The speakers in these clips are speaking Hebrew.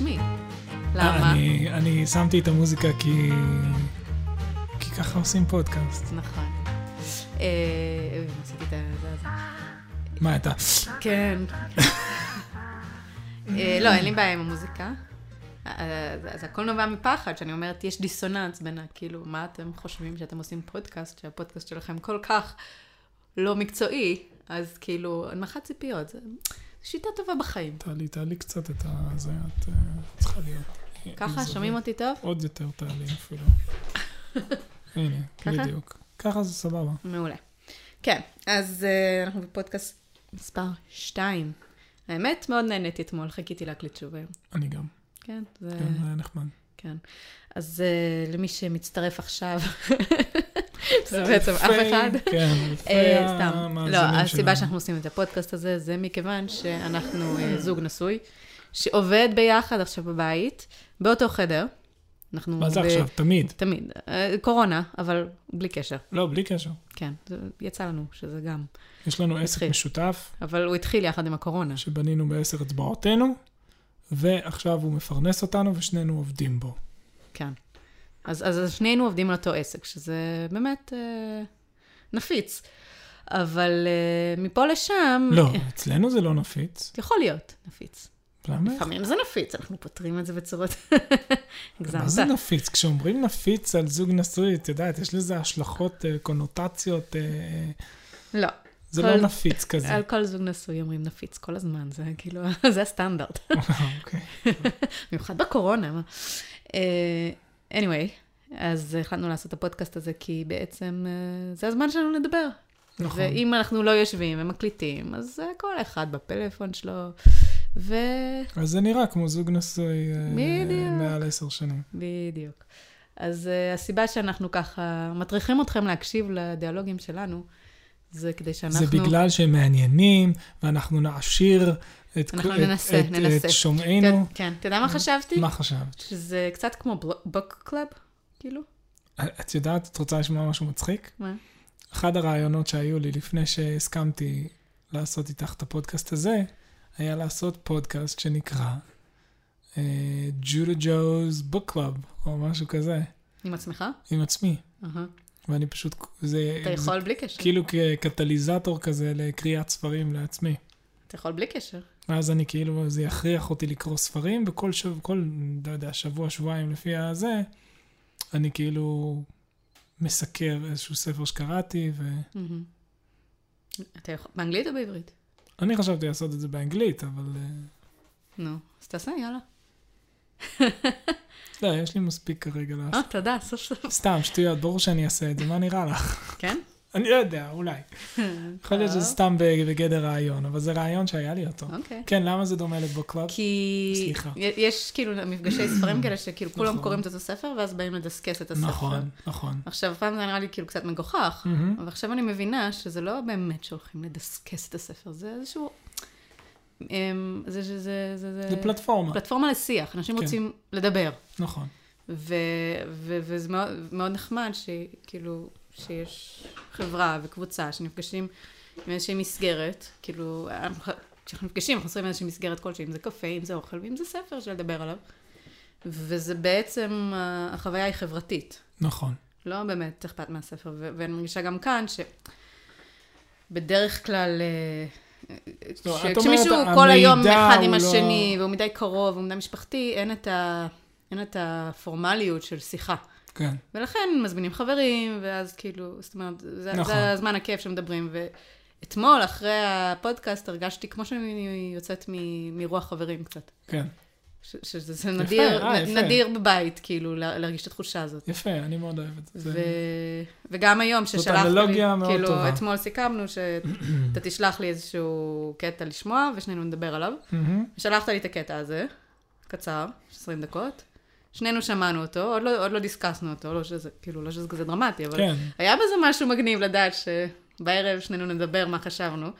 בשמי. אה, למה? אני, אני שמתי את המוזיקה כי... כי ככה עושים פודקאסט. נכון. אה, עשיתי את זה הזה. מה, אתה... כן. אה, לא, אין לי בעיה עם המוזיקה. זה הכל נובע מפחד, שאני אומרת, יש דיסוננס בין, כאילו, מה אתם חושבים שאתם עושים פודקאסט, שהפודקאסט שלכם כל כך לא מקצועי, אז כאילו, הנמכת ציפיות, זה שיטה טובה בחיים. תעלי, תעלי קצת את ה... זה, את אה, צריכה להיות... ככה, שומעים אותי טוב? עוד יותר תעלי אפילו. הנה? בדיוק. ככה זה סבבה. מעולה. כן, אז uh, אנחנו בפודקאסט מספר 2. האמת, מאוד נהניתי אתמול, חיכיתי להקליט שוב היום. אני גם. כן, זה... כן, זה היה נחמד. כן. אז uh, למי שמצטרף עכשיו, זה בעצם אף אחד. כן, אלפי אה, סתם. לא, הסיבה. שאנחנו עושים את הפודקאסט הזה, זה מכיוון שאנחנו אה, זוג נשוי, שעובד ביחד עכשיו בבית, באותו חדר. אנחנו... מה זה ב- עכשיו? תמיד. תמיד. אה, קורונה, אבל בלי קשר. לא, בלי קשר. כן, זה יצא לנו שזה גם. יש לנו עסק. משותף אבל הוא התחיל יחד עם הקורונה. שבנינו בעשר אצבעותינו, ועכשיו הוא מפרנס אותנו ושנינו עובדים בו. כן. אז, אז שנינו עובדים על אותו עסק, שזה באמת אה, נפיץ. אבל אה, מפה לשם... לא, אצלנו זה לא נפיץ. יכול להיות נפיץ. למה? לפעמים זה נפיץ, אנחנו פותרים את זה בצורות... הגזמת. מה זה נפיץ? כשאומרים נפיץ על זוג נשוי, את יודעת, יש לזה השלכות, אה, קונוטציות, אה, לא. זה כל- לא נפיץ כזה. על כל זוג נשוי אומרים נפיץ כל הזמן, זה כאילו, זה הסטנדרט. אוקיי. במיוחד בקורונה. Anyway, אז החלטנו לעשות את הפודקאסט הזה, כי בעצם אה, זה הזמן שלנו לדבר. נכון. ואם אנחנו לא יושבים ומקליטים, אז אה, כל אחד בפלאפון שלו, ו... אז זה נראה כמו זוג נשוי אה, בדיוק. מעל עשר שנים. בדיוק. אז הסיבה שאנחנו ככה מטריחים אתכם להקשיב לדיאלוגים שלנו, זה כדי שאנחנו... זה בגלל שהם מעניינים, ואנחנו נעשיר את אנחנו את- ננסה, את- ננסה. את שומעינו. כן, כן. אתה יודע מה חשבתי? מה חשבת? שזה קצת כמו book club, כאילו? את יודעת, את רוצה לשמוע משהו מצחיק? מה? אחד הרעיונות שהיו לי לפני שהסכמתי לעשות איתך את הפודקאסט הזה, היה לעשות פודקאסט שנקרא ג'ודה ג'וז book club, או משהו כזה, עם עצמך? עם עצמי. אהה. ואני פשוט, זה, אתה זה יכול בלי קשר. כאילו כקטליזטור כזה לקריאת ספרים לעצמי. אתה יכול בלי קשר. ואז אני כאילו, זה יכריח אותי לקרוא ספרים, וכל שבוע, כל, לא יודע, שבוע, שבועיים לפי הזה, אני כאילו מסקר איזשהו ספר שקראתי, ו... מהמם. אתה יכול... באנגלית או בעברית? אני חשבתי לעשות את זה באנגלית, אבל... אה, נו, אז תעשה, יאללה. לא, יש לי מספיק כרגע אה, לעשות. תודה, סוף סוף. סתם, שטויות, ברור שאני אעשה את זה, מה נראה לך? כן? אני לא יודע, אולי. יכול להיות שזה סתם בגדר רעיון, אבל זה רעיון שהיה לי אותו. אוקיי. כן, למה זה דומה ל book club? כי סליחה. יש כאילו מפגשי ספרים כאלה שכאילו כולם נכון. קוראים את אותו ספר ואז באים לדסקס את הספר. נכון, נכון. עכשיו, פעם זה נראה לי כאילו קצת מגוחך. אבל עכשיו אני מבינה שזה לא באמת שהולכים לדסקס את הספר, זה איזשהו... אמ, זה, זה, זה, זה, זה פלטפורמה, פלטפורמה לשיח, אנשים כן. רוצים לדבר. נכון. ו, ו, וזה מאוד, מאוד נחמד שכאילו, שיש חברה וקבוצה שנפגשים עם איזושהי מסגרת, כאילו, אנחנו- כשאנחנו נפגשים אנחנו עושים איזושהי מסגרת כלשהי, אם זה קפה, אם זה אוכל, ואם זה ספר של לדבר עליו. וזה בעצם, ה- החוויה היא חברתית. נכון. לא באמת אכפת מהספר, ו- ואני מרגישה גם כאן שבדרך כלל, אה, לא, ש- את כשמישהו כל היום אחד הוא עם לא- השני, והוא מדי קרוב, והוא מדי משפחתי, אין את, ה... אין את הפורמליות של שיחה. כן. ולכן מזמינים חברים, ואז כאילו, זאת אומרת, זה, נכון. זה הזמן הכיף שמדברים. ואתמול, אחרי הפודקאסט, הרגשתי כמו שאני יוצאת מ- מרוח חברים קצת. כן. ש- שזה זה נדיר, אה, יפה. נדיר בבית, כאילו, לה- להרגיש את התחושה הזאת. יפה, אני מאוד אוהב את זה. ו... וגם היום זאת ששלחת לי, אנלוגיה מאוד כאילו, טובה. אתמול סיכמנו שאתה תשלח לי איזשהו קטע לשמוע, ושנינו נדבר עליו. שלחת לי את הקטע הזה, קצר, 20 דקות. שנינו שמענו אותו, עוד לא, עוד לא דיסקסנו אותו, לא שזה, כאילו, לא שזה כזה דרמטי, אבל כן. היה בזה משהו מגניב לדעת שבערב שנינו נדבר מה חשבנו.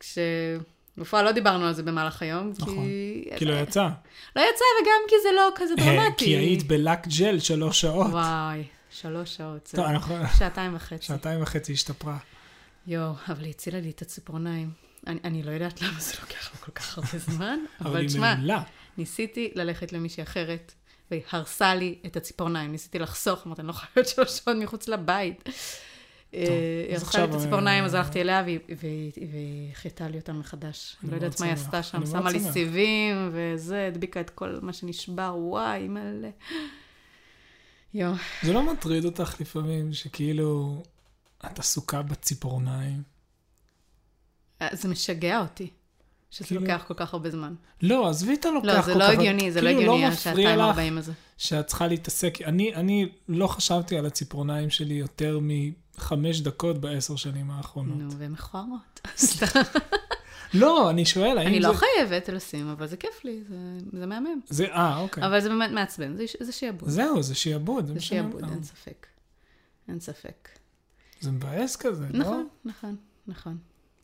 כשבפועל לא דיברנו על זה במהלך היום, נכון. כי... כי לא יצא. לא יצא, וגם כי זה לא כזה דרמטי. כי היית בלק ג'ל שלוש שעות. וואי, שלוש שעות. טוב, אנחנו... שעתיים וחצי. שעתיים וחצי השתפרה. יואו, אבל היא הצילה לי את הציפורניים. אני, אני לא יודעת למה זה לוקח לה כל כך הרבה זמן, אבל תשמע. ניסיתי ללכת למישהי אחרת, והיא הרסה לי את הציפורניים. ניסיתי לחסוך, אמרתי, אני לא יכולה להיות שלוש שעות מחוץ לבית. אה, היא הרסה לי את הציפורניים, אה, אז הלכתי אליה, והיא- החייתה לי אותם מחדש. אני לא יודעת מה היא. עשתה שם, שמה לי. סיבים, וזה, הדביקה את כל מה שנשבר, וואי, מלא. יואו. זה לא מטריד אותך לפעמים שכאילו את עסוקה בציפורניים? אה, זה משגע אותי, שזה כאילו- לוקח כל כך הרבה זמן. לא, עזבי את הלוקח כל כך... לא, זה לא הגיוני, זה לא כאילו הגיוני, מפריע השעתיים לך הארבעים הזה. שאת צריכה להתעסק... אני, אני לא חשבתי על הציפורניים שלי יותר מחמש דקות בעשר שנים האחרונות. נו, והן מכוערות. לא, אני שואל, האם אני זה... לא חייבת לשים, אבל זה כיף לי, זה- זה מהמם. זה, אה, אוקיי. אבל זה באמת מעצבן, זה- זה שיעבוד. זהו, זה שיעבוד, זה זה. שיעבוד, אין ספק. אין ספק. זה מבאס כזה, לא? נכון, נכון, נכון.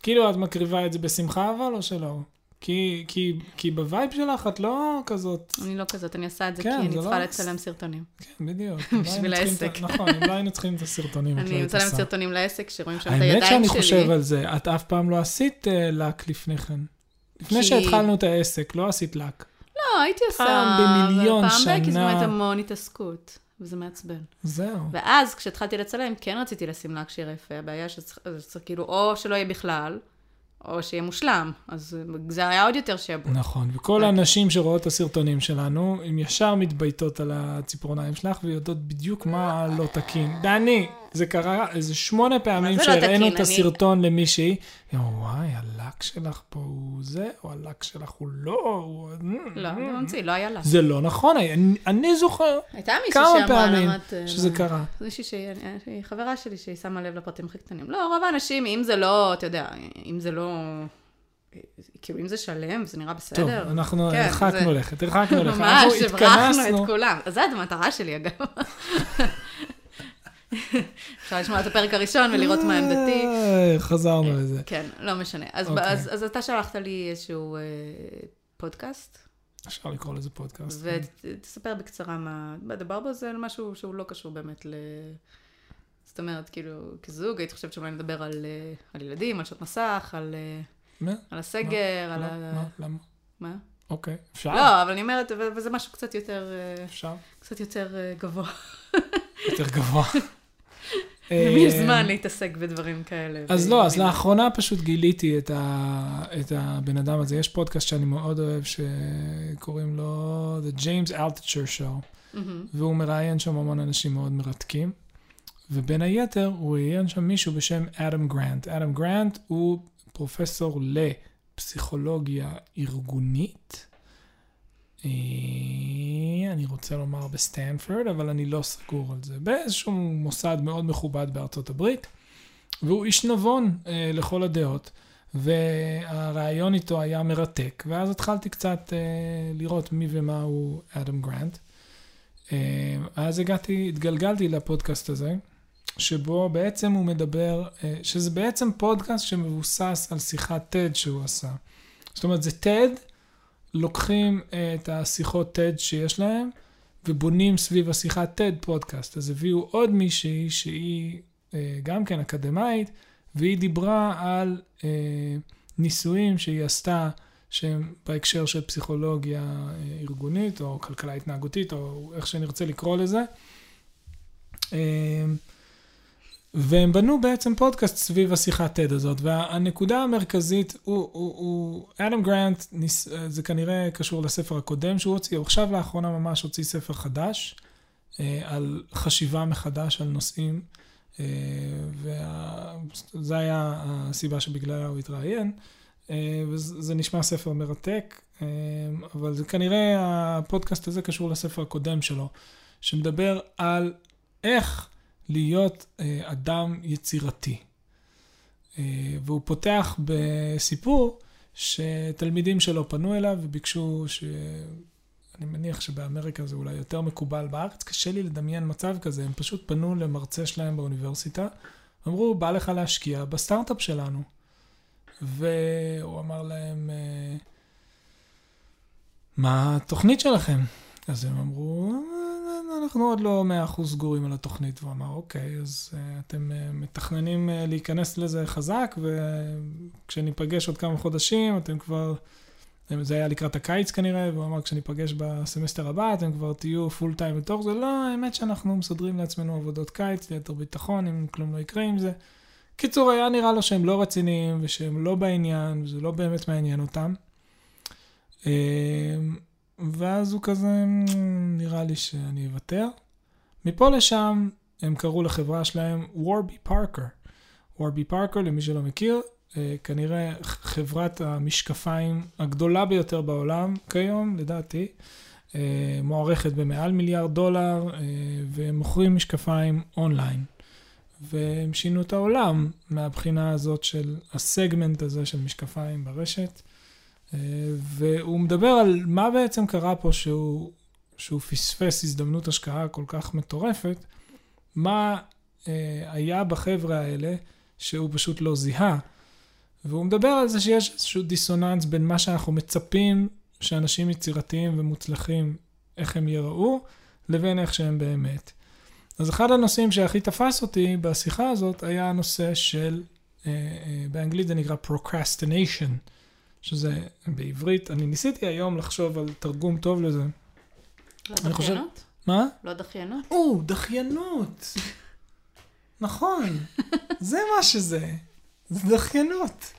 כאילו את מקריבה את זה בשמחה אבל או שלא? כי, כי, כי ב vibe שלך את לא כזאת... אני לא כזאת, אני עושה את זה כי כן, אני זה צריכה לא- לצלם סרטונים. כן, בדיוק. בשביל לא העסק. נכון, אם לא היינו צריכים את הסרטונים, לא אני מצלמת. סרטונים לעסק, שרואים שם את הידיים האמת שלי. שאני חושב על זה, את אף פעם לא עשית אה, לק לפני כן. לפני שהתחלנו את העסק, לא עשית לק. לא, הייתי עושה... פעם במיליון אבל פעם ב- כי זה שנה. באמת המון התעסקות, וזה מעצבן. זהו. ואז, כשהתחלתי לצלם, כן רציתי לשים שיהיה יפה. הבעיה שצריך, כאילו, או שלא יהיה בכלל, או שיהיה מושלם. אז זה היה עוד יותר שעבוד. נכון, וכל הנשים שרואות את הסרטונים שלנו, הן ישר מתבייתות על הציפורניים שלך ויודעות בדיוק מה לא תקין. דני, זה קרה איזה שמונה פעמים לא שהראינו? את הסרטון למישהי, היא אמרה, וואי, הלק שלך פה הוא זה, או הלק שלך הוא לא, הוא... לא, זה ממציא, לא היה לה. זה לא נכון, אני, אני זוכר כמה פעמים. אה, שזה לא- קרה. מישהי שהיא שהיא חברה שלי, שהיא שמה לב לפרטים הכי קטנים. לא, רוב האנשים, אם זה לא, אתה יודע, אם זה לא... כאילו, אם זה שלם, וזה נראה טוב, בסדר. אנחנו כן, הרחקנו זה- לכת, הרחקנו לכת. ממש, אנחנו הברחנו. את כולם. אז זו המטרה שלי, אגב. אפשר לשמוע את הפרק הראשון ולראות מה עמדתי. אה, חזרנו לזה. כן, לא משנה. אז, אוקיי. אז, אז אתה שלחת לי איזשהו אה, פודקאסט, אפשר לקרוא לזה פודקאסט. ותספר בקצרה מה... מדובר בו זה על משהו שהוא לא קשור באמת ל... זאת אומרת, כאילו, כזוג, הייתי חושבת שאולי נדבר על, אה, על ילדים, על שעות מסך, על, אה, מה? על הסגר, על מה? ה... מה? למה? מה? אוקיי, אפשר? לא, אבל אני אומרת, וזה משהו קצת יותר, אה, אפשר. קצת יותר גבוה. יותר גבוה. למי יש זמן להתעסק בדברים כאלה? אז לא, אז. לאחרונה פשוט גיליתי את, ה, את הבן אדם הזה. יש פודקאסט שאני מאוד אוהב, שקוראים לו The James Altucher Show. והוא מראיין שם המון אנשים מאוד מרתקים. ובין היתר, הוא ראיין שם מישהו בשם אדם גרנט. אדם גרנט הוא פרופסור לפסיכולוגיה ארגונית. אה, אני רוצה לומר בסטנפורד, אבל אני לא סגור על זה. באיזשהו מוסד מאוד מכובד בארצות הברית, והוא איש נבון אה, לכל הדעות, והרעיון איתו היה מרתק, ואז התחלתי קצת אה, לראות מי ומה הוא אדם גרנט. אה, אז הגעתי, התגלגלתי לפודקאסט הזה, שבו בעצם הוא מדבר, אה, שזה בעצם פודקאסט שמבוסס על שיחת TED שהוא עשה. זאת אומרת, זה TED, לוקחים אה, את השיחות TED שיש להם, ובונים סביב השיחת TED פודקאסט. אז הביאו עוד מישהי שהיא אה, גם כן אקדמאית, והיא דיברה על ניסויים שהיא עשתה, שהם בהקשר של פסיכולוגיה ארגונית, או כלכלה התנהגותית, או איך שנרצה לקרוא לזה. אה, והם בנו בעצם פודקאסט סביב השיחת TED הזאת, והנקודה המרכזית הוא, הוא, הוא אדם גרנט, ניס, זה כנראה קשור לספר הקודם שהוא הוציא, הוא עכשיו לאחרונה ממש הוציא ספר חדש, אה, על חשיבה מחדש על נושאים, אה, וזה היה הסיבה שבגללה הוא התראיין, אה, וזה נשמע ספר מרתק, אה, אבל זה כנראה הפודקאסט הזה קשור לספר הקודם שלו, שמדבר על איך להיות אה, אדם יצירתי. אה, והוא פותח בסיפור שתלמידים שלו פנו אליו וביקשו ש... אני מניח שבאמריקה זה אולי יותר מקובל בארץ, קשה לי לדמיין מצב כזה, הם פשוט פנו למרצה שלהם באוניברסיטה, אמרו, בא לך להשקיע בסטארט-אפ שלנו. והוא אמר להם, אה, מה התוכנית שלכם? אז הם אמרו, "אה, אנחנו עוד לא מאה אחוז סגורים על התוכנית. והוא אמר, אוקיי, אז אה, אתם אה, מתכננים אה, להיכנס לזה חזק, וכשניפגש עוד כמה חודשים, אתם כבר זה היה לקראת הקיץ כנראה, והוא אמר, כשניפגש בסמסטר הבא, אתם כבר תהיו full time בתוך זה. לא, האמת שאנחנו מסדרים לעצמנו עבודות קיץ, ליתר ביטחון, אם כלום לא יקרה עם זה. קיצור, היה נראה לו שהם לא רציניים, ושהם לא בעניין, וזה לא באמת מעניין אותם. אמ, ואז הוא כזה, נראה לי שאני אוותר. מפה לשם, הם קראו לחברה שלהם וורבי פארקר. וורבי פארקר, למי שלא מכיר, אה, כנראה חברת המשקפיים הגדולה ביותר בעולם כיום, לדעתי. אה, מוערכת במעל מיליארד דולר, אה, והם מוכרים משקפיים אונליין. והם שינו את העולם מהבחינה הזאת של הסגמנט הזה של משקפיים ברשת. והוא מדבר על מה בעצם קרה פה שהוא, שהוא פספס הזדמנות השקעה כל כך מטורפת, מה היה בחבר'ה האלה שהוא פשוט לא זיהה. והוא מדבר על זה שיש איזשהו דיסוננס בין מה שאנחנו מצפים שאנשים יצירתיים ומוצלחים, איך הם ייראו, לבין איך שהם באמת. אז אחד הנושאים שהכי תפס אותי בשיחה הזאת היה הנושא של, אה, אה, באנגלית זה נקרא procrastination, שזה בעברית, אני ניסיתי היום לחשוב על תרגום טוב לזה. לא דחיינות? חושב... מה? לא דחיינות? או, דחיינות. נכון, זה מה שזה. זה דחיינות.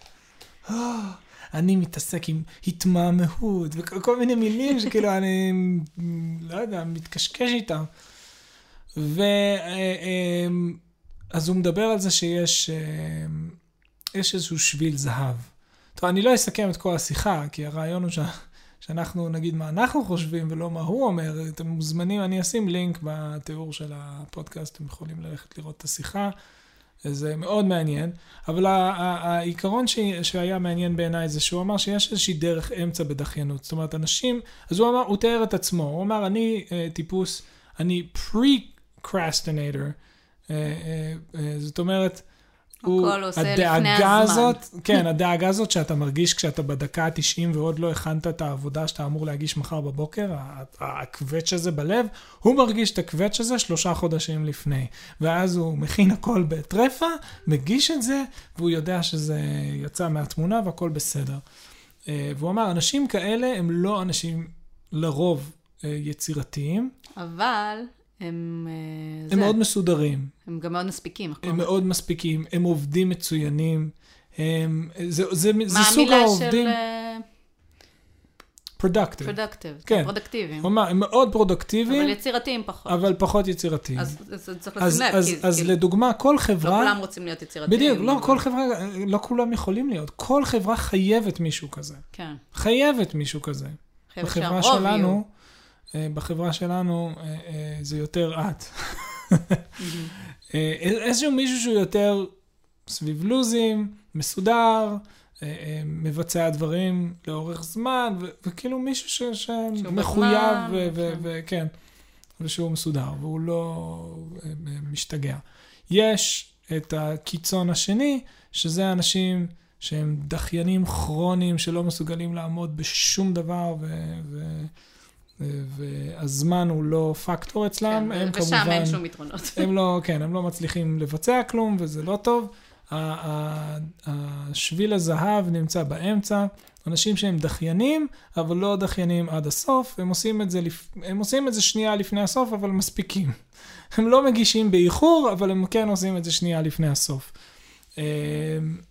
אני מתעסק עם התמהמהות וכל מיני מילים שכאילו אני, לא יודע, מתקשקש איתם. ואז אה, הוא מדבר על זה שיש אה, יש איזשהו שביל זהב. טוב, אני לא אסכם את כל השיחה, כי הרעיון הוא ש... שאנחנו נגיד מה אנחנו חושבים ולא מה הוא אומר. אתם מוזמנים, אני אשים לינק בתיאור של הפודקאסט, אתם יכולים ללכת לראות את השיחה. זה מאוד מעניין, אבל העיקרון שהיה מעניין בעיניי זה שהוא אמר שיש איזושהי דרך אמצע בדחיינות. זאת אומרת, אנשים, אז הוא אמר, הוא תיאר את עצמו, הוא אמר, אני uh, טיפוס, אני pre-crastinator, uh, uh, uh, זאת אומרת, הוא, הכל עושה לפני הזמן. הזאת, כן, הדאגה הזאת שאתה מרגיש כשאתה בדקה ה-90 ועוד לא הכנת את העבודה שאתה אמור להגיש מחר בבוקר, הקווץ' הזה בלב, הוא מרגיש את הקווץ' הזה שלושה חודשים לפני. ואז הוא מכין הכל בטרפה, מגיש את זה, והוא יודע שזה יצא מהתמונה והכל בסדר. אה, והוא אמר, אנשים כאלה הם לא אנשים לרוב אה, יצירתיים. אבל הם... אה, הם זה. מאוד מסודרים. הם גם מאוד מספיקים. הם מאוד מספיקים, הם עובדים מצוינים. הם, זה, זה, זה סוג העובדים... מה המילה של... פרודקטיב. פרודקטיב, כן. פרודקטיביים. אמר, הם מאוד פרודקטיביים. אבל יצירתיים פחות. אבל פחות יצירתיים. אז, אז צריך לשים לב, אז, כי... אז כאילו, לדוגמה, כל חברה... לא כולם רוצים להיות יצירתיים. בדיוק, לא. כל חברה, לא כולם יכולים להיות. כל חברה חייבת מישהו כזה. כן. חייבת מישהו כזה. חייבת שהרוב שלנו, יהיו. אה, בחברה שלנו אה, אה, זה יותר את. איזשהו מישהו שהוא יותר סביב לוזים, מסודר, מבצע דברים לאורך זמן, וכאילו מישהו שמחויב, וכן, ושהוא מסודר, והוא לא משתגע. יש את הקיצון השני, שזה אנשים שהם דחיינים כרוניים שלא מסוגלים לעמוד בשום דבר, ו... והזמן הוא לא פקטור אצלם, כן, הם ושם כמובן... ושם אין שום יתרונות. הם לא, כן, הם לא מצליחים לבצע כלום, וזה לא טוב. השביל הזהב נמצא באמצע, אנשים שהם דחיינים, אבל לא דחיינים עד הסוף, הם עושים את זה, לפ... הם עושים את זה שנייה לפני הסוף, אבל מספיקים. הם לא מגישים באיחור, אבל הם כן עושים את זה שנייה לפני הסוף. אה,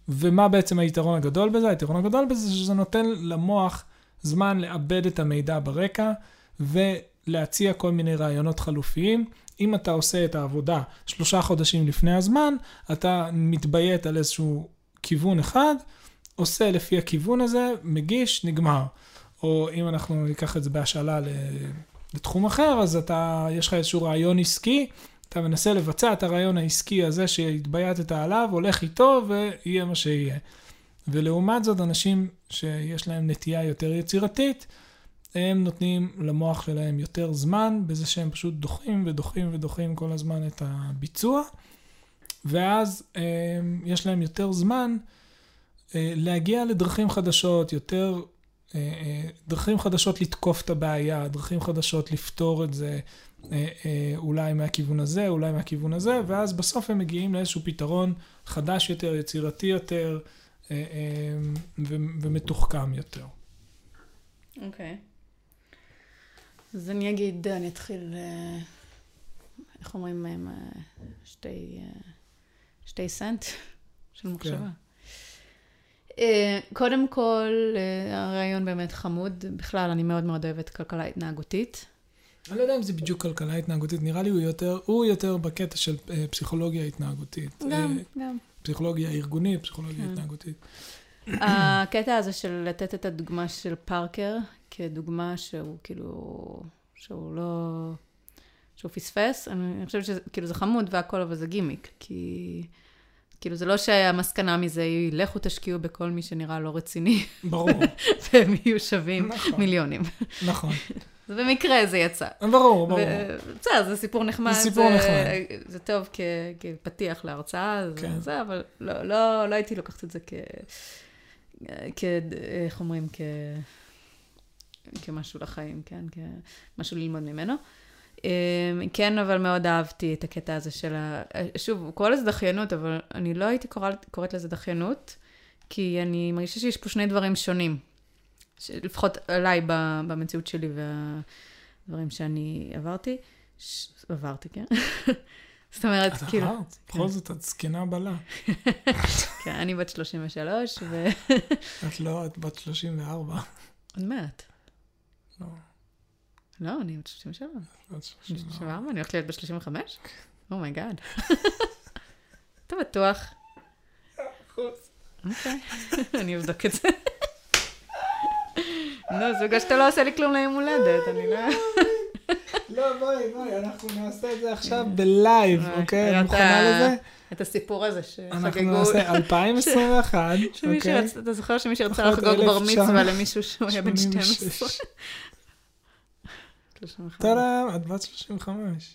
ומה בעצם היתרון הגדול בזה? היתרון הגדול בזה שזה נותן למוח זמן לעבד את המידע ברקע, ולהציע כל מיני רעיונות חלופיים. אם אתה עושה את העבודה שלושה חודשים לפני הזמן, אתה מתביית על איזשהו כיוון אחד, עושה לפי הכיוון הזה, מגיש, נגמר. או אם אנחנו ניקח את זה בהשאלה לתחום אחר, אז אתה, יש לך איזשהו רעיון עסקי, אתה מנסה לבצע את הרעיון העסקי הזה שהתבייתת עליו, הולך איתו ויהיה מה שיהיה. ולעומת זאת, אנשים שיש להם נטייה יותר יצירתית, הם נותנים למוח שלהם יותר זמן בזה שהם פשוט דוחים ודוחים ודוחים כל הזמן את הביצוע, ואז הם, אה, יש להם יותר זמן אה, להגיע לדרכים חדשות, יותר אה, דרכים חדשות לתקוף את הבעיה, דרכים חדשות לפתור את זה, אולי מהכיוון הזה, אולי מהכיוון הזה, ואז בסוף הם מגיעים לאיזשהו פתרון חדש יותר, יצירתי יותר ומתוחכם יותר. אוקיי. אז אני אגיד, אני אתחיל, אה, איך אומרים, עם אה, שתי, אה, שתי סנט של מחשבה. אה, קודם כל, אה, הרעיון באמת חמוד. בכלל, אני מאוד מאוד אוהבת כלכלה התנהגותית. אני לא יודע אם זה בדיוק כלכלה התנהגותית, נראה לי הוא יותר, הוא יותר בקטע של אה, פסיכולוגיה התנהגותית. גם, אה, גם. פסיכולוגיה ארגונית, פסיכולוגיה כן. התנהגותית. הקטע הזה של לתת את הדוגמה של פארקר כדוגמה שהוא כאילו, שהוא לא, שהוא פספס, אני, חושבת שזה כאילו זה חמוד והכל, אבל זה גימיק, כי כאילו זה לא שהמסקנה מזה היא לכו תשקיעו בכל מי שנראה לא רציני, ברור, והם יהיו שווים נכון. מיליונים. נכון. אז במקרה זה יצא. ברור, ברור. בסדר, זה סיפור נחמד. זה סיפור נחמד. זה טוב כ- כפתיח להרצאה, זה- כן. זה, אבל לא, לא, לא הייתי לוקחת את זה כ... כ... איך אומרים? כ... כמשהו לחיים, כן? כמשהו ללמוד ממנו. אמ, כן, אבל מאוד אהבתי את הקטע הזה של ה... שוב, הוא קורא לזה דחיינות, אבל אני לא הייתי קוראת, קוראת לזה דחיינות, כי אני מרגישה שיש פה שני דברים שונים. לפחות עליי במציאות שלי והדברים שאני עברתי. ש... עברתי, כן? זאת אומרת, את כאילו... עברת, בכל זאת את זקנה בלה. כן, אני בת 33, ועוד את לא, את בת 34. מעט. לא, לא, אני בת 37. בת 34. 34? אני הולכת להיות בת 35? Oh my God. אתה בטוח? אוקיי, אני אבדוק את זה. נו, זה בגלל שאתה לא עושה לי כלום ליום הולדת, אני לא... לא, בואי, בואי, אנחנו נעשה את זה עכשיו ב live, אוקיי? את מוכנה לזה? את הסיפור הזה אנחנו שחגגו... נעשה 2021, שמי אוקיי? אתה זוכר שמי שרצה לחגוג בר 1986. מצווה למישהו שהוא היה בן 12? 35. טאדאם, את בת 35.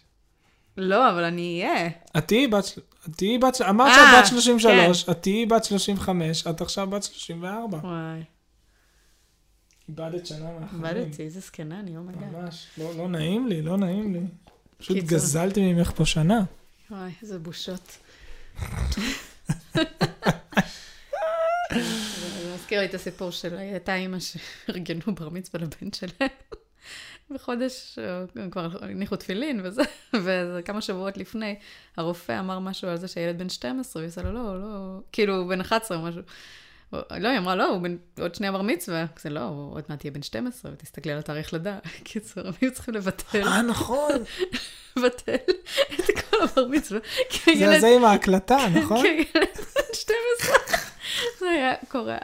לא, אבל אני אהיה. את תהיי בת... את תהיי בת... אמרת אה, שאת בת 33, את תהיי בת 35, את עכשיו בת 34. וואי, איבדת שנה מהחיים. איבדתי, איזה זקנה אני, oh my God. ממש. לא לא נעים לי, לא נעים לי. פשוט קיצור. גזלתי ממך פה שנה. וואי, איזה בושות. זה מזכיר לי את הסיפור של הייתה אימא שארגנו בר מצווה לבן שלהם. בחודש, הם כבר הניחו תפילין וזה, וכמה שבועות לפני, הרופא אמר משהו על זה שהילד בן 12, והיא עושה לו, לא, לא, כאילו, בן 11 או משהו. לא, היא אמרה, לא, הוא בן, עוד שנייה בר מצווה. זה לא, הוא עוד מעט יהיה בן 12, ותסתכלי על התאריך לידה. קיצור, הם היו צריכים לבטל, אה, נכון. לבטל את כל הבר מצווה. זה זה עם ההקלטה, נכון? כילד בן 12. זה היה קורע.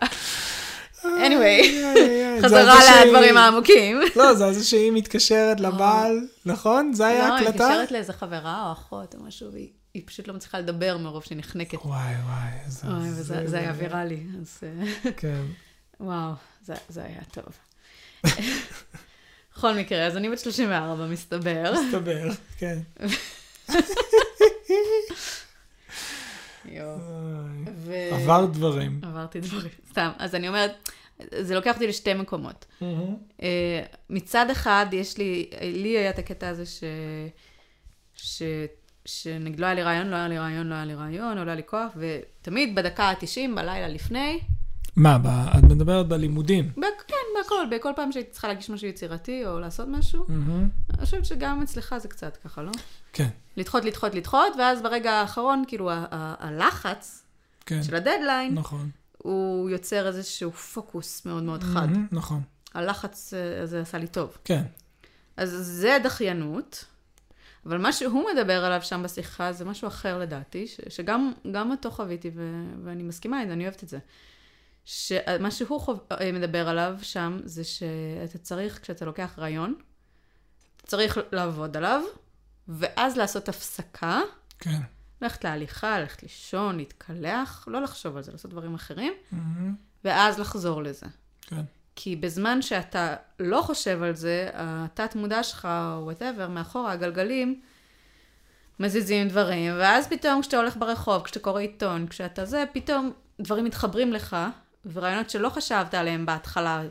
anyway, חזרה לדברים העמוקים. לא, זה זה שהיא מתקשרת לבעל, נכון? זה היה לא, היא הקלטה? מתקשרת לאיזה חברה או אחות או משהו, והיא היא פשוט לא מצליחה לדבר מרוב שהיא נחנקת. וואי, וואי. איזה- אוי, וזה זה היה ויראלי, אז אה, כן. וואו, זה- זה היה טוב. בכל מקרה, אז אני בת 34, מסתבר. מסתבר, כן. ו- עבר דברים. עברתי דברים. סתם, אז אני אומרת, זה לוקח אותי לשתי מקומות. מהמם. אה, מצד אחד, יש לי, לי היה את הקטע הזה ש... ש... שנגיד לא היה לי רעיון, לא היה לי רעיון, לא היה לי רעיון, או לא היה לי כוח, ותמיד בדקה ה-90, בלילה לפני, מה, ב- את מדברת בלימודים? ב- כן, בהכל, בכל פעם שהייתי צריכה להגיש משהו יצירתי או לעשות משהו, מהמם. אני חושבת שגם אצלך זה קצת ככה, לא? כן, לדחות, לדחות, לדחות, ואז ברגע האחרון, כאילו, ה- ה- הלחץ כן. של הדדליין, נכון. הוא יוצר איזשהו פוקוס מאוד מאוד חד. מהמם, נכון. הלחץ אה, הזה עשה לי טוב. כן. אז זה דחיינות, אבל מה שהוא מדבר עליו שם בשיחה זה משהו אחר לדעתי, ש, שגם גם אותו חוויתי ו, ואני מסכימה אני אוהבת את זה. שמה שהוא חוב, אה, מדבר עליו שם זה שאתה צריך, כשאתה לוקח רעיון, אתה צריך לעבוד עליו, ואז לעשות הפסקה, כן. ללכת להליכה, ללכת לישון, להתקלח, לא לחשוב על זה, לעשות דברים אחרים, מהמם. ואז לחזור לזה. כן. כי בזמן שאתה לא חושב על זה, התת מודע שלך, או וואטאבר, מאחורה, הגלגלים, מזיזים דברים, ואז פתאום כשאתה הולך ברחוב, כשאתה קורא עיתון, כשאתה זה, פתאום דברים מתחברים לך, ורעיונות שלא חשבת עליהם בהתחלה,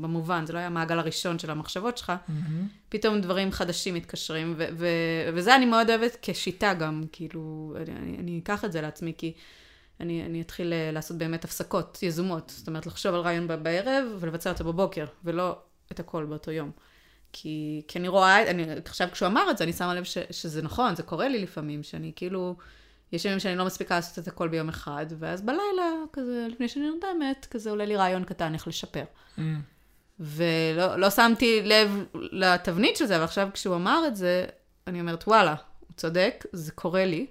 במובן, זה לא היה המעגל הראשון של המחשבות שלך, מהמם. פתאום דברים חדשים מתקשרים, ו- ו- וזה אני מאוד אוהבת כשיטה גם, כאילו, אני, אני, אני אקח את זה לעצמי, כי אני, אני אתחיל אה, לעשות באמת הפסקות יזומות, זאת אומרת, לחשוב על רעיון בערב ולבצע אותו בבוקר, ולא את הכל באותו יום. כי, כי אני רואה, אני, עכשיו כשהוא אמר את זה, אני שמה לב ש, שזה נכון, זה קורה לי לפעמים, שאני כאילו, יש ימים שאני לא מספיקה לעשות את הכל ביום אחד, ואז בלילה, כזה, לפני שאני נרדמת, כזה עולה לי רעיון קטן איך לשפר. Mm. ולא לא שמתי לב לתבנית של זה, ועכשיו כשהוא אמר את זה, אני אומרת, וואלה, הוא צודק, זה קורה לי,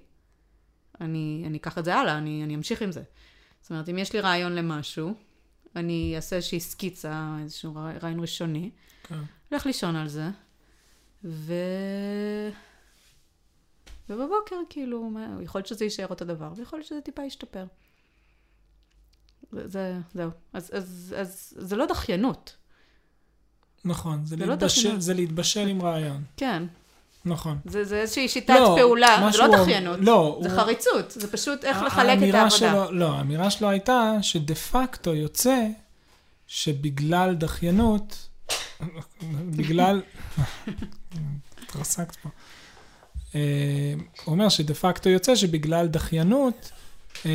אני, אני אקח את זה הלאה, אני, אני אמשיך עם זה. זאת אומרת, אם יש לי רעיון למשהו, אני אעשה איזושהי סקיצה, איזשהו רעיון ראשוני, כן. אלך לישון על זה, ו... ובבוקר, כאילו, יכול להיות שזה יישאר אותו דבר, ויכול להיות שזה טיפה ישתפר. זה, זה- זהו. אז, אז, אז זה לא דחיינות. נכון, זה, זה לא להתבשל, דחיינות. זה להתבשל עם רעיון. כן. נכון. זה, זה איזושהי שיטת לא, פעולה, זה לא שהוא- דחיינות. לא, זה הוא- חריצות, זה פשוט איך לחלק את העבודה. שלו, לא, האמירה שלו הייתה שדה פקטו יוצא שבגלל דחיינות, בגלל... התרסקת פה. אה, הוא אומר שדה פקטו יוצא שבגלל דחיינות, אה,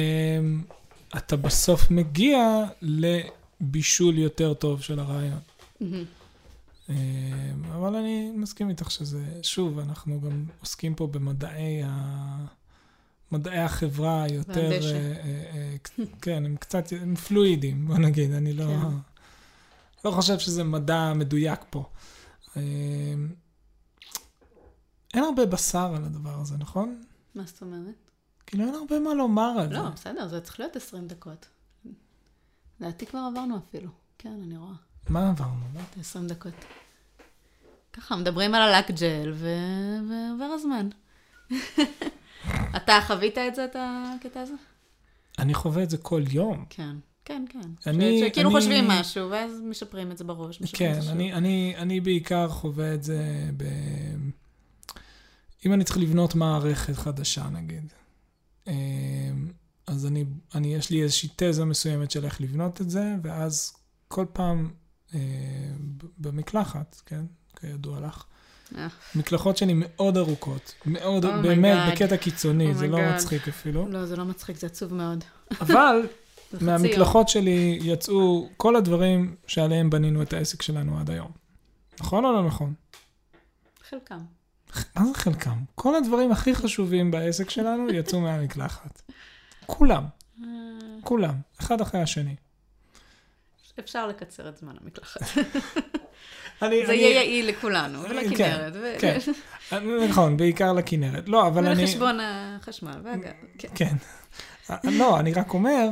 אתה בסוף מגיע לבישול יותר טוב של הרעיון. מהמם. אה, אבל אני מסכים איתך שזה, שוב, אנחנו גם עוסקים פה במדעי ה... מדעי החברה יותר. אה, אה, כן, הם קצת, הם פלואידים, בוא נגיד, אני לא, כן. לא חושב שזה מדע מדויק פה. אין הרבה בשר על הדבר הזה, נכון? מה זאת אומרת? כאילו אין הרבה מה לומר על זה. לא, בסדר, זה צריך להיות 20 דקות. לדעתי כבר עברנו אפילו. כן, אני רואה. מה עברנו? לא? את ה-20 דקות. ככה, מדברים על הלק ג'ל, ו- ועובר הזמן. אתה חווית את זה, את הקטע הזה? אני חווה את זה כל יום. כן, כן, כן. אני- שכאילו אני- חושבים משהו, ואז משפרים את זה בראש. כן, זה אני, אני, אני בעיקר חווה את זה ב... אם אני צריך לבנות מערכת חדשה, נגיד, אמ, אז אני, אני, יש לי איזושהי תזה מסוימת של איך לבנות את זה, ואז כל פעם במקלחת, כן, כידוע לך, אה. מקלחות שלי מאוד ארוכות, מאוד, Oh באמת, God. בקטע קיצוני, Oh זה לא God. מצחיק אפילו, לא, זה לא מצחיק, זה עצוב מאוד. אבל מהמקלחות שלי יצאו כל הדברים שעליהם בנינו את העסק שלנו עד היום. נכון או לא נכון? חלקם. מה זה חלקם? כל הדברים הכי חשובים בעסק שלנו יצאו מהמקלחת. כולם, אה, כולם, אחד אחרי השני. אפשר לקצר את זמן המקלחת. אני, זה יהיה יעיל לכולנו, כן, ולכנרת. ו- כן. אני- נכון, בעיקר לכנרת. לא, אבל אני... ולחשבון החשמל והגז. כן. כן. לא, אני רק אומר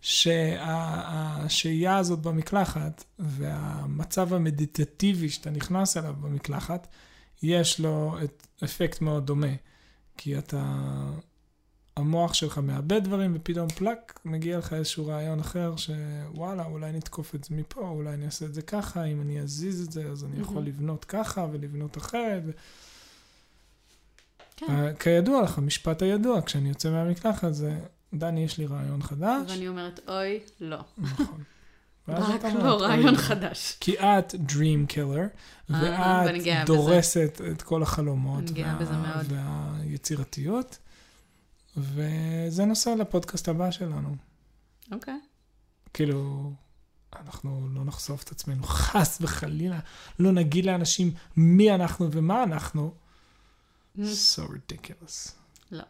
שהשהייה הזאת במקלחת והמצב המדיטטיבי שאתה נכנס אליו במקלחת, יש לו אפקט מאוד דומה. כי אתה, המוח שלך מאבד דברים ופתאום פלאק, מגיע לך איזשהו רעיון אחר שוואלה, אולי נתקוף את זה מפה, אולי אני אעשה את זה ככה, אם אני אזיז את זה אז אני יכול. לבנות ככה ולבנות אחרת. כן. אה, כידוע לך, המשפט הידוע, כשאני יוצא מהמקלחת זה, דני, יש לי רעיון חדש. ואני אומרת, אוי, לא. נכון. רק לא "אוי, רעיון לא." חדש. כי את Dream Killer, אה, ואת. דורסת את כל החלומות. והיצירתיות, וזה נושא לפודקאסט הבא שלנו. אוקיי. כאילו, אנחנו לא נחשוף את עצמנו, חס וחלילה, לא נגיד לאנשים מי אנחנו ומה אנחנו. So ridiculous. לא.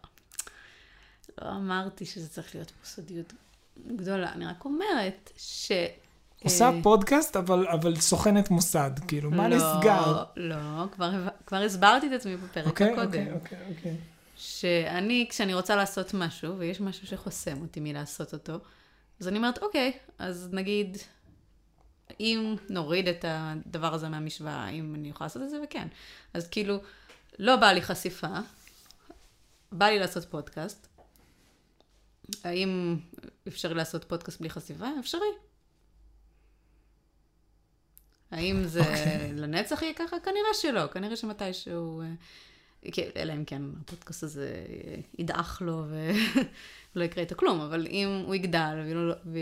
לא אמרתי שזה צריך להיות פה סודיות גדולה, אני רק אומרת ש... עושה אה, פודקאסט, אבל, אבל סוכנת מוסד, כאילו, מה לא, נסגר? לא, כבר, כבר הסברתי את עצמי בפרק אוקיי, הקודם. אוקיי, אוקיי, אוקיי. שאני, כשאני רוצה לעשות משהו, ויש משהו שחוסם אותי מלעשות אותו, אז אני אומרת, אוקיי, אז נגיד, אם נוריד את הדבר הזה מהמשוואה, האם אני יכולה לעשות את זה, וכן. אז כאילו, לא בא לי חשיפה, בא לי לעשות פודקאסט. האם אפשרי לעשות פודקאסט בלי חשיפה? אפשרי. האם זה אוקיי. לנצח יהיה ככה? כנראה שלא. כנראה שמתישהו... אה, כן, אלא אם כן הפודקאסט הזה ידעך לו ולא יקרה איתו כלום, אבל אם הוא יגדל ו-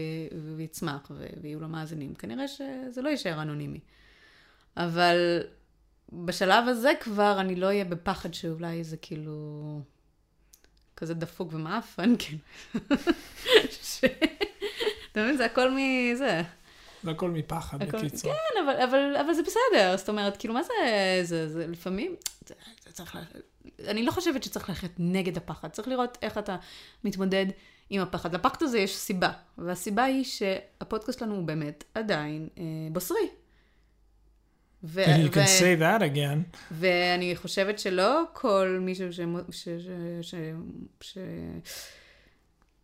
ויצמח ויהיו לו מאזינים, כנראה שזה לא יישאר אנונימי. אבל בשלב הזה כבר אני לא אהיה בפחד שאולי זה כאילו כזה דפוק ומאפן, כאילו. אתה מבין? זה הכל מזה. זה הכל מפחד, הכל- בקיצור. כן, אבל, אבל, אבל זה בסדר, זאת אומרת, כאילו, מה זה, זה, זה לפעמים, זה, זה צריך, ל... אני לא חושבת שצריך ללכת נגד הפחד, צריך לראות איך אתה מתמודד עם הפחד. לפחד הזה יש סיבה, והסיבה היא שהפודקאסט שלנו הוא באמת עדיין אה, בוסרי. ו- You can ו- say that again. ואני חושבת שלא כל מישהו ש... ש... ש... ש...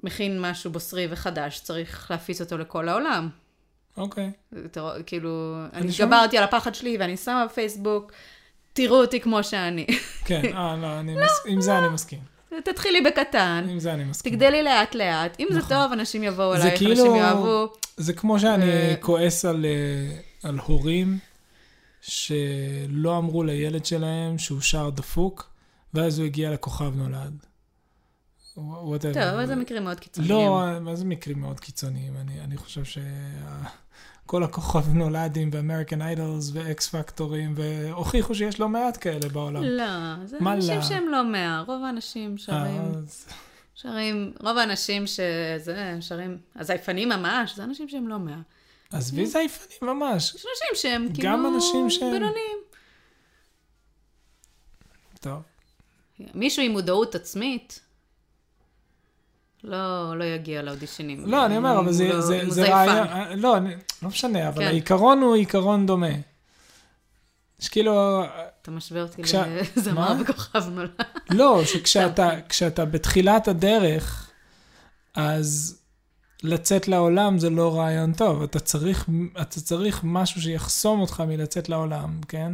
שמכין משהו בוסרי וחדש צריך להפיץ אותו לכל העולם. אוקיי. רואה, כאילו, אני. התגברתי על הפחד שלי ואני שמה בפייסבוק, תראו אותי כמו שאני. כן, אה, לא, אני מס- עם זה אני מסכים. תתחילי בקטן, עם זה אני מסכים. תגדלי לאט לאט. אם זה נכון. טוב, אנשים יבואו זה אלייך, כאילו- אנשים יאהבו. זה כמו שאני ו- כועס על, אה, על הורים שלא אמרו לילד שלהם שהוא שר דפוק, ואז הוא הגיע לכוכב נולד. Whatever. טוב, אבל זה מקרים מאוד קיצוניים. לא, מה זה מקרים מאוד קיצוניים? אני, אני חושב שכל הכוכב נולדים ואמריקן איידולס ואקס פקטורים, והוכיחו שיש לא מעט כאלה בעולם. לא, זה אנשים לא? שהם לא מאה. רוב האנשים שרים, אז- שרים, רוב האנשים שזה, שרים, הזייפנים ממש, זה אנשים שהם לא מאה. עזבי זייפנים ממש. יש אנשים שהם כאילו... אנשים שהם- בינוניים. טוב. מישהו עם מודעות עצמית, לא, לא יגיע לאודישנים. לא, אני אומר, אבל זה, לא- זה, זה. רעיון, לא, לא משנה, אבל כן. העיקרון הוא עיקרון דומה. שכאילו, אתה משווה אותי כשה- לזמר מה? בכוכב נולד. לא, שכשאתה כשאתה בתחילת הדרך, אז לצאת לעולם זה לא רעיון טוב. אתה צריך, אתה צריך משהו שיחסום אותך מלצאת לעולם, כן?